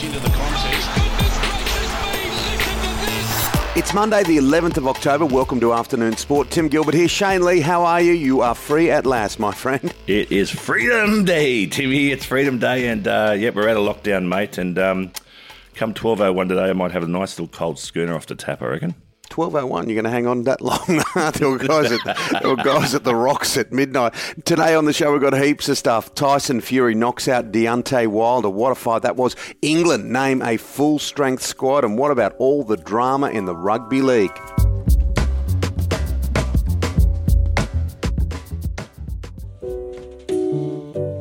much into the contest. It's Monday, the 11th of October. Welcome to Afternoon Sport. Tim Gilbert here. Shane Lee, how are you? You are free at last, my friend. It is Freedom Day, Timmy. It's Freedom Day, and uh, yep, we're out of lockdown, mate. And um, come 12.01 today, I might have a nice little cold schooner off the tap, I reckon. 12.01, you're going to hang on that long? there, were guys at, guys at the Rocks at midnight. Today on the show, we've got heaps of stuff. Tyson Fury knocks out Deontay Wilder. What a fight that was. England name a full strength squad. And what about all the drama in the rugby league?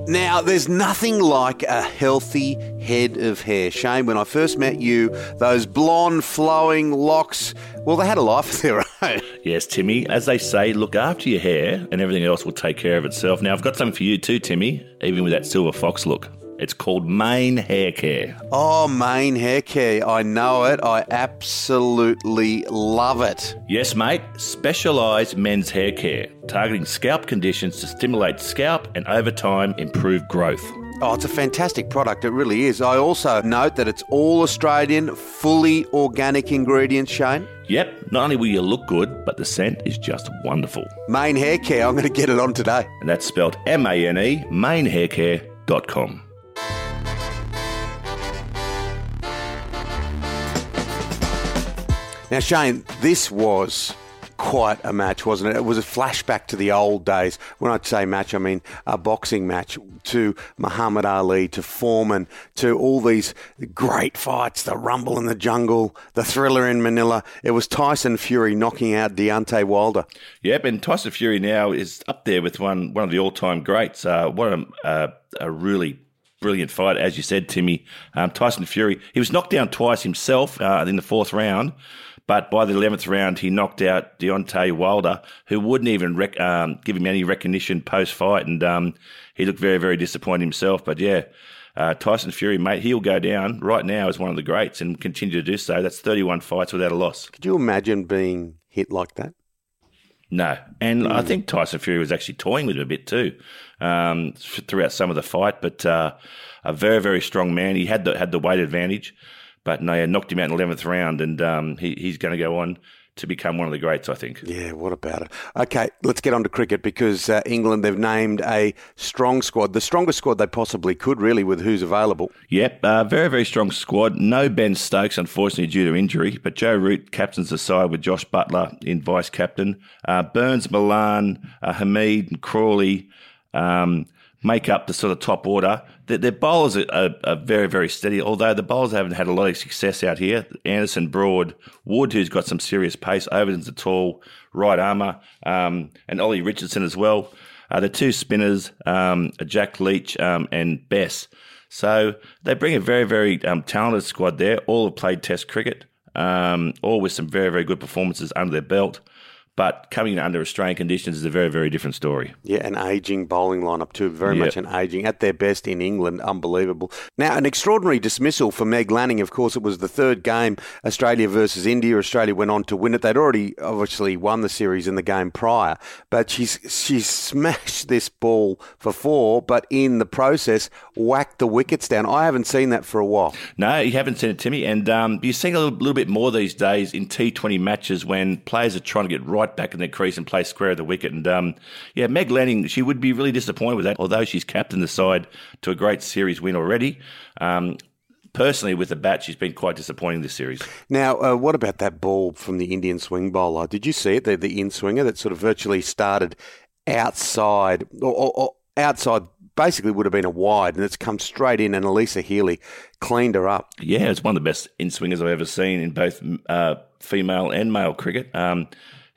Now, there's nothing like a healthy head of hair. Shane, when I first met you, those blonde flowing locks, well, they had a life of their own. Yes, Timmy. As they say, look after your hair, and everything else will take care of itself. Now, I've got something for you too, Timmy, even with that silver fox look. It's called Mane Hair Care. Oh, Mane Hair Care. I know it. I absolutely love it. Yes, mate. Specialised men's hair care, targeting scalp conditions to stimulate scalp and over time improve growth. Oh, it's a fantastic product. It really is. I also note that it's all Australian, fully organic ingredients, Shane. Yep, not only will you look good, but the scent is just wonderful. Mane Hair Care. I'm going to get it on today. And that's spelled M A N E, manehaircare.com. Now, Shane, this was quite a match, wasn't it? It was a flashback to the old days. When I say match, I mean a boxing match to Muhammad Ali, to Foreman, to all these great fights, the Rumble in the Jungle, the Thriller in Manila. It was Tyson Fury knocking out Deontay Wilder. Yep, and Tyson Fury now is up there with one one of the all time greats. Uh, what a, uh, a really brilliant fight, as you said, Timmy. Um, Tyson Fury, he was knocked down twice himself uh, in the fourth round. But by the 11th round, he knocked out Deontay Wilder, who wouldn't even rec- um, give him any recognition post fight. And um, he looked very, very disappointed himself. But yeah, uh, Tyson Fury, mate, he'll go down right now as one of the greats and continue to do so. That's 31 fights without a loss. Could you imagine being hit like that? No. And mm. I think Tyson Fury was actually toying with him a bit too um, throughout some of the fight. But uh, a very, very strong man. He had the, had the weight advantage. But no, yeah, knocked him out in the 11th round, and um, he, he's going to go on to become one of the greats, I think. Yeah, what about it? Okay, let's get on to cricket because uh, England, they've named a strong squad, the strongest squad they possibly could, really, with who's available. Yep, uh, very, very strong squad. No Ben Stokes, unfortunately, due to injury, but Joe Root captains the side with Jos Buttler in vice captain. Uh, Burns, Malan, uh, Hameed, Crawley. Um, make up the sort of top order. Their, their bowlers are, are, are, very, very steady, although the bowlers haven't had a lot of success out here. Anderson, Broad, Wood, who's got some serious pace, Overton's a tall right armour, um, and Ollie Richardson as well. Uh, the two spinners, um, Jack Leach um, and Bess. So they bring a very, very um, talented squad there. All have played Test cricket, um, all with some very, very good performances under their belt. But coming under Australian conditions is a very, very different story. Yeah, an ageing bowling lineup too. Very yep. much an ageing. At their best in England, unbelievable. Now, an extraordinary dismissal for Meg Lanning. Of course, it was the third game, Australia versus India. Australia went on to win it. They'd already obviously won the series in the game prior, but she's she's smashed this ball for four, but in the process, whacked the wickets down. I haven't seen that for a while. No, you haven't seen it, Timmy. And um, you're seeing a little, little bit more these days in T20 matches when players are trying to get right right back in the crease and play square of the wicket. And um, yeah, Meg Lanning, she would be really disappointed with that, although she's captained the side to a great series win already. Um, personally, with the bat, she's been quite disappointing this series. Now, uh, what about that ball from the Indian swing bowler? Did you see it? The, the in swinger that sort of virtually started outside or, or, or outside basically would have been a wide, and it's come straight in, and Alyssa Healy cleaned her up. Yeah, it's one of the best in swingers I've ever seen in both uh, female and male cricket. Um,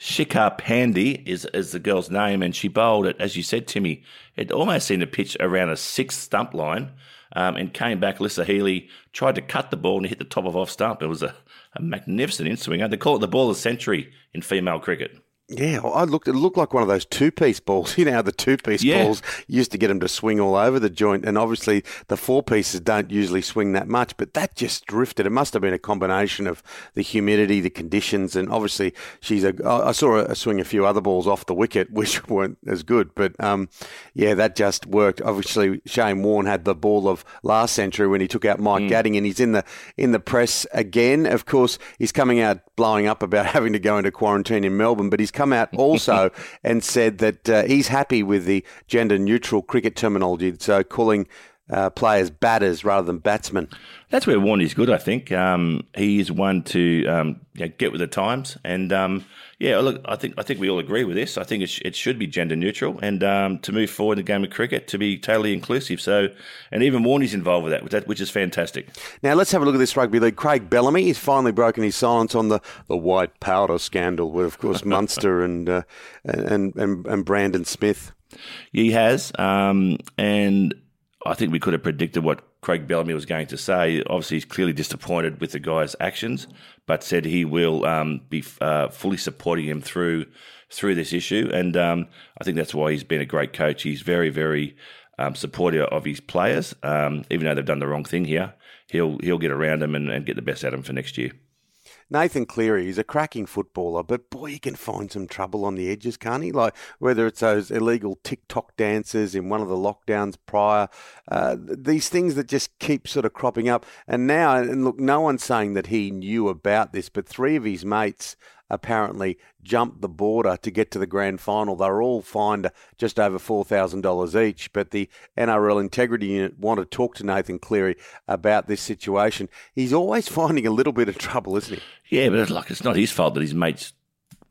Shikha Pandey is, is the girl's name, and she bowled it, as you said, Timmy. It almost seemed to pitch around a six stump line um, and came back. Alyssa Healy tried to cut the ball and hit the top of off stump. It was a, a magnificent in swinger. They call it the ball of the century in female cricket. Yeah, I looked. It looked like one of those two-piece balls. You know, how the two-piece Yeah. balls used to get them to swing all over the joint, and obviously the four pieces don't usually swing that much. But that just drifted. It must have been a combination of the humidity, the conditions, and obviously she's a. I saw her swing a few other balls off the wicket, which weren't as good. But um, yeah, that just worked. Obviously, Shane Warne had the ball of last century when he took out Mike Gatting, and he's in the in the press again. Of course, he's coming out blowing up about having to go into quarantine in Melbourne, but he's come out also and said that uh, he's happy with the gender neutral cricket terminology, so calling uh, players batters rather than batsmen. That's where Warne is good, I think. Um, he is one to um, you know, get with the times, and um, yeah, look, I think I think we all agree with this. I think it, sh- it should be gender neutral, and um, to move forward in the game of cricket to be totally inclusive. So, and even Warne is involved with that, which, that, which is fantastic. Now let's have a look at this rugby league. Craig Bellamy has finally broken his silence on the, the white powder scandal with, of course, Munster and, uh, and and and Brandon Smith. He has, um, and I think we could have predicted what Craig Bellamy was going to say. Obviously, he's clearly disappointed with the guy's actions, but said he will um, be uh, fully supporting him through through this issue. And um, I think that's why he's been a great coach. He's very, very um, supportive of his players, um, even though they've done the wrong thing here. He'll he'll get around them and, and get the best out of them for next year. Nathan Cleary, he's a cracking footballer, but boy, he can find some trouble on the edges, can't he? Like whether it's those illegal TikTok dances in one of the lockdowns prior, uh, these things that just keep sort of cropping up. And now, and look, no one's saying that he knew about this, but three of his mates apparently jumped the border to get to the grand final. They were all fined just over $4,000 each, but the NRL Integrity Unit want to talk to Nathan Cleary about this situation. He's always finding a little bit of trouble, isn't he? Yeah, but it's like it's not his fault that his mates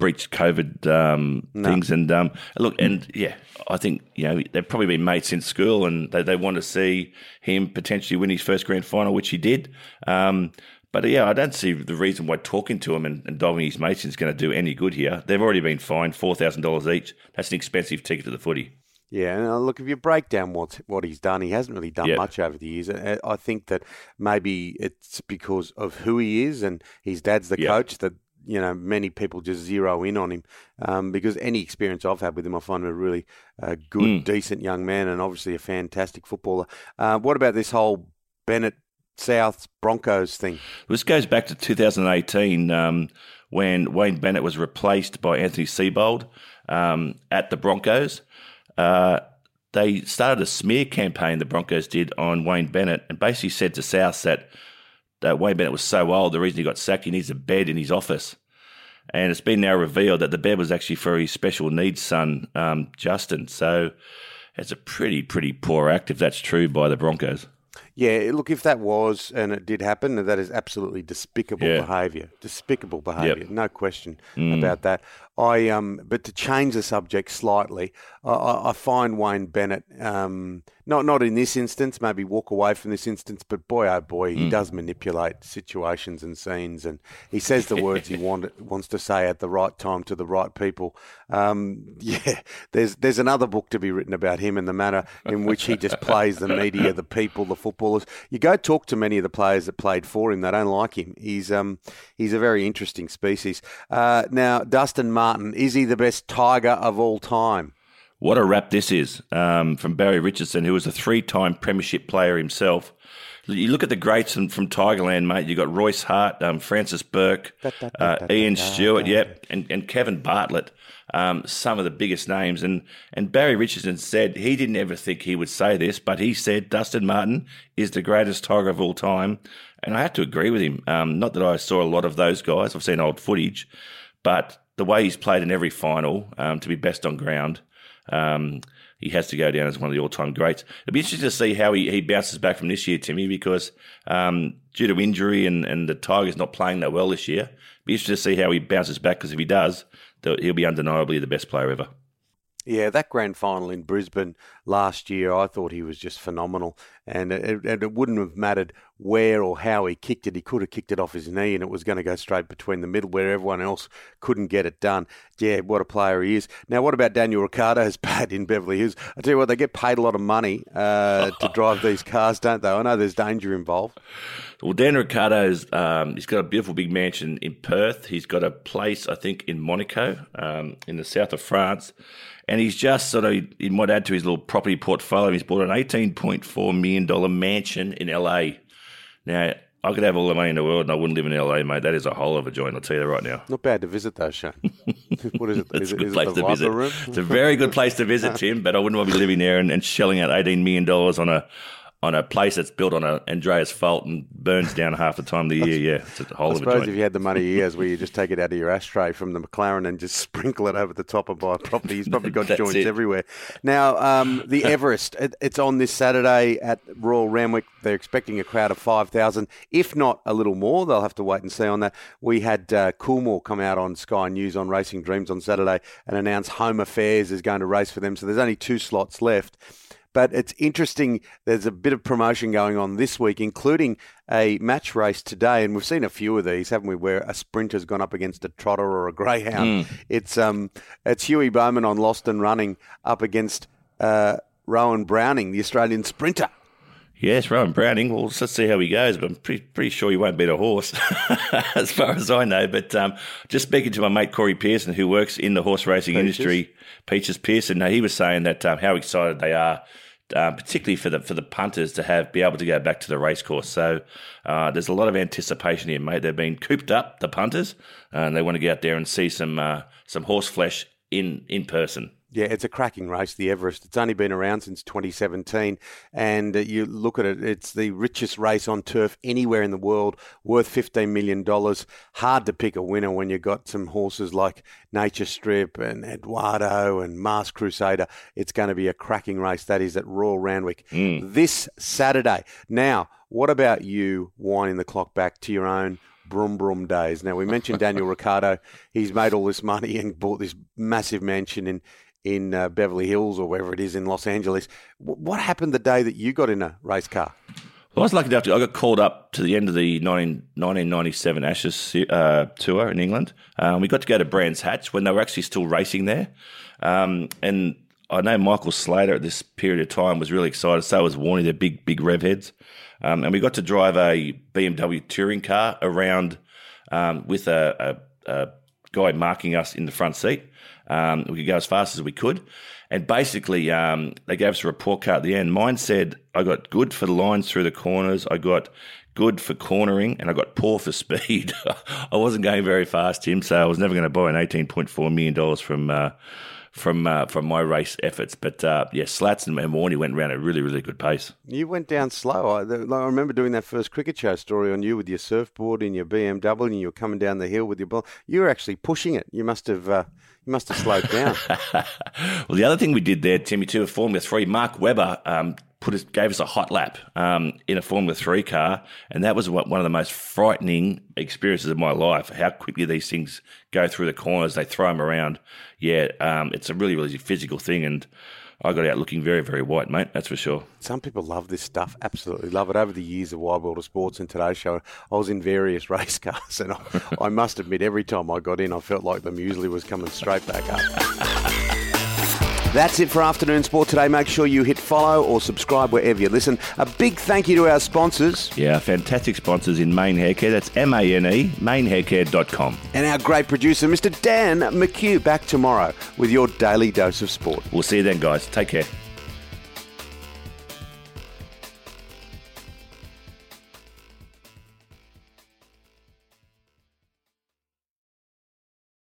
breached COVID um, things. And um, look, and yeah, I think you know they've probably been mates since school, and they, they want to see him potentially win his first grand final, which he did. Um, but yeah, I don't see the reason why talking to him and, and dogging his mates is going to do any good here. They've already been fined four thousand dollars each. That's an expensive ticket to the footy. Yeah, and uh, look, if you break down what what he's done, he hasn't really done Yep. much over the years. I I think that maybe it's because of who he is, and his dad's the Yep. coach that you know many people just zero in on him. Um, because any experience I've had with him, I find him a really uh, good, Mm. decent young man, and obviously a fantastic footballer. Uh, what about this whole Bennett South Broncos thing? This goes back to 2018 um, when Wayne Bennett was replaced by Anthony Seibold um, at the Broncos. Uh, they started a smear campaign, the Broncos did, on Wayne Bennett and basically said to South that uh, Wayne Bennett was so old, the reason he got sacked, he needs a bed in his office. And it's been now revealed that the bed was actually for his special needs son, um, Justin. So it's a pretty, pretty poor act if that's true by the Broncos. Yeah, look, if that was and it did happen, that is absolutely despicable Yeah. behaviour. Despicable behaviour, no question Mm. about that. I um, but to change the subject slightly, I, I, find Wayne Bennett um, not not in this instance, maybe walk away from this instance, but boy oh boy, Mm. he does manipulate situations and scenes, and he says the words he want, wants to say at the right time to the right people. Um, yeah, there's there's another book to be written about him and the manner in which he just plays the media, the people, the footballers. You go talk to many of the players that played for him; they don't like him. He's um he's a very interesting species. Uh, now, Dustin Martin is he the best Tiger of all time? What a rap this is um, from Barry Richardson, who was a three time Premiership player himself. You look at the greats from, from Tigerland, mate. You've got Royce Hart, um, Francis Bourke, uh, Ian Stewart, yep, and, and Kevin Bartlett. Um, some of the biggest names. And, and Barry Richardson said he didn't ever think he would say this, but he said Dustin Martin is the greatest Tiger of all time. And I have to agree with him. Um, not that I saw a lot of those guys. I've seen old footage, but the way he's played in every final um, to be best on ground, um, he has to go down as one of the all-time greats. It'll be interesting to see how he, he bounces back from this year, Timmy, because um, due to injury and, and the Tigers not playing that well this year, it'll be interesting to see how he bounces back. Because if he does, he'll be undeniably the best player ever. Yeah, that grand final in Brisbane last year, I thought he was just phenomenal. And it, it, it, wouldn't have mattered where or how he kicked it. He could have kicked it off his knee and it was going to go straight between the middle where everyone else couldn't get it done. Yeah, what a player he is. Now, what about Daniel Ricciardo's pad in Beverly Hills? I tell you what, they get paid a lot of money uh, to drive these cars, don't they? I know there's danger involved. Well, Dan Ricciardo's um, he's got a beautiful big mansion in Perth. He's got a place, I think, in Monaco, um, in the south of France and he's just sort of he might add to his little property portfolio. He's bought an eighteen point four million dollar mansion in LA. Now I could have all the money in the world and I wouldn't live in LA, mate. That is a hole of a joint. I'll tell you that right now. Not bad to visit though, Shane. what is it? it's is a good it, place it to visit. It's a very good place to visit, Tim. But I wouldn't want to be living there and, and shelling out eighteen million dollars on a on a place that's built on a Andreas fault and burns down half the time of the year. Yeah, it's a whole I suppose joint. if you had the money he has, where you just take it out of your ashtray from the McLaren and just sprinkle it over the top and buy a property, he's probably got joints it. everywhere. Now, um, the Everest, it, it's on this Saturday at Royal Randwick. They're expecting a crowd of 5,000, if not a little more. They'll have to wait and see on that. We had uh, Coolmore come out on Sky News on Racing Dreams on Saturday and announce Home Affairs is going to race for them. So there's only two slots left. But it's interesting. There's a bit of promotion going on this week, including a match race today, and we've seen a few of these, haven't we? Where a sprinter's gone up against a trotter or a greyhound. It's um, it's Huey Bowman on Lost and Running up against uh, Rowan Browning, the Australian sprinter. Yes, Rowan Browning. Well, let's see how he goes. But I'm pretty, pretty sure he won't beat a horse, as far as I know. But um, just speaking to my mate Corey Pearson, who works in the horse racing Peaches. industry, Peaches Pearson, now he was saying that um, how excited they are, um, particularly for the for the punters to have be able to go back to the racecourse. So uh, there's a lot of anticipation here, mate. They've been cooped up, the punters, and they want to get out there and see some uh, some horse flesh in in person. Yeah, it's a cracking race, the Everest. It's only been around since 2017, and uh, you look at it, it's the richest race on turf anywhere in the world, worth $15 million. Hard to pick a winner when you've got some horses like Nature Strip and Eduardo and Masked Crusader. It's going to be a cracking race. That is at Royal Randwick this Saturday. Now, what about you winding the clock back to your own Brum Brum days. Now we mentioned Daniel Ricciardo. He's made all this money and bought this massive mansion in in uh, Beverly Hills or wherever it is in Los Angeles. W- what happened the day that you got in a race car? Well, I was lucky enough to. I got called up to the end of the 19, 1997 Ashes uh, tour in England. Um, we got to go to Brands Hatch when they were actually still racing there. Um, and I know Michael Slater at this period of time was really excited. So was Warney, they're big, big rev heads. Um, and we got to drive a BMW touring car around um, with a, a, a guy marking us in the front seat. Um, we could go as fast as we could. And basically, um, they gave us a report card at the end. Mine said I got good for the lines through the corners. I got good for cornering, and I got poor for speed. I wasn't going very fast, Tim, so I was never going to buy an eighteen point four million dollars from uh, from uh, from my race efforts. But uh, yeah, Slats and Warney went around at a really really good pace. You went down slow. I, I remember doing that first cricket show story on you with your surfboard and your BMW, and you were coming down the hill with your ball. You were actually pushing it. You must have. You must have slowed down. well, the other thing we did there, Timmy, too, with Formula Three, Mark Webber um, put us, gave us a hot lap um, in a Formula Three car, and that was what, one of the most frightening experiences of my life. How quickly these things go through the corners, they throw them around. Yeah, um, it's a really, really physical thing, and I got out looking very, very white, mate. That's for sure. Some people love this stuff, absolutely love it. Over the years of Wide World of Sports and Today's Show, I was in various race cars, and I, I must admit, every time I got in, I felt like the muesli was coming straight back up. That's it for Afternoon Sport today. Make sure you hit follow or subscribe wherever you listen. A big thank you to our sponsors Yeah, fantastic sponsors in Mane Hair Care. That's M A N E, manehaircare.com. and our great producer, Mr. Dan McHugh. Back tomorrow with your daily dose of sport. We'll see you then, guys. Take care.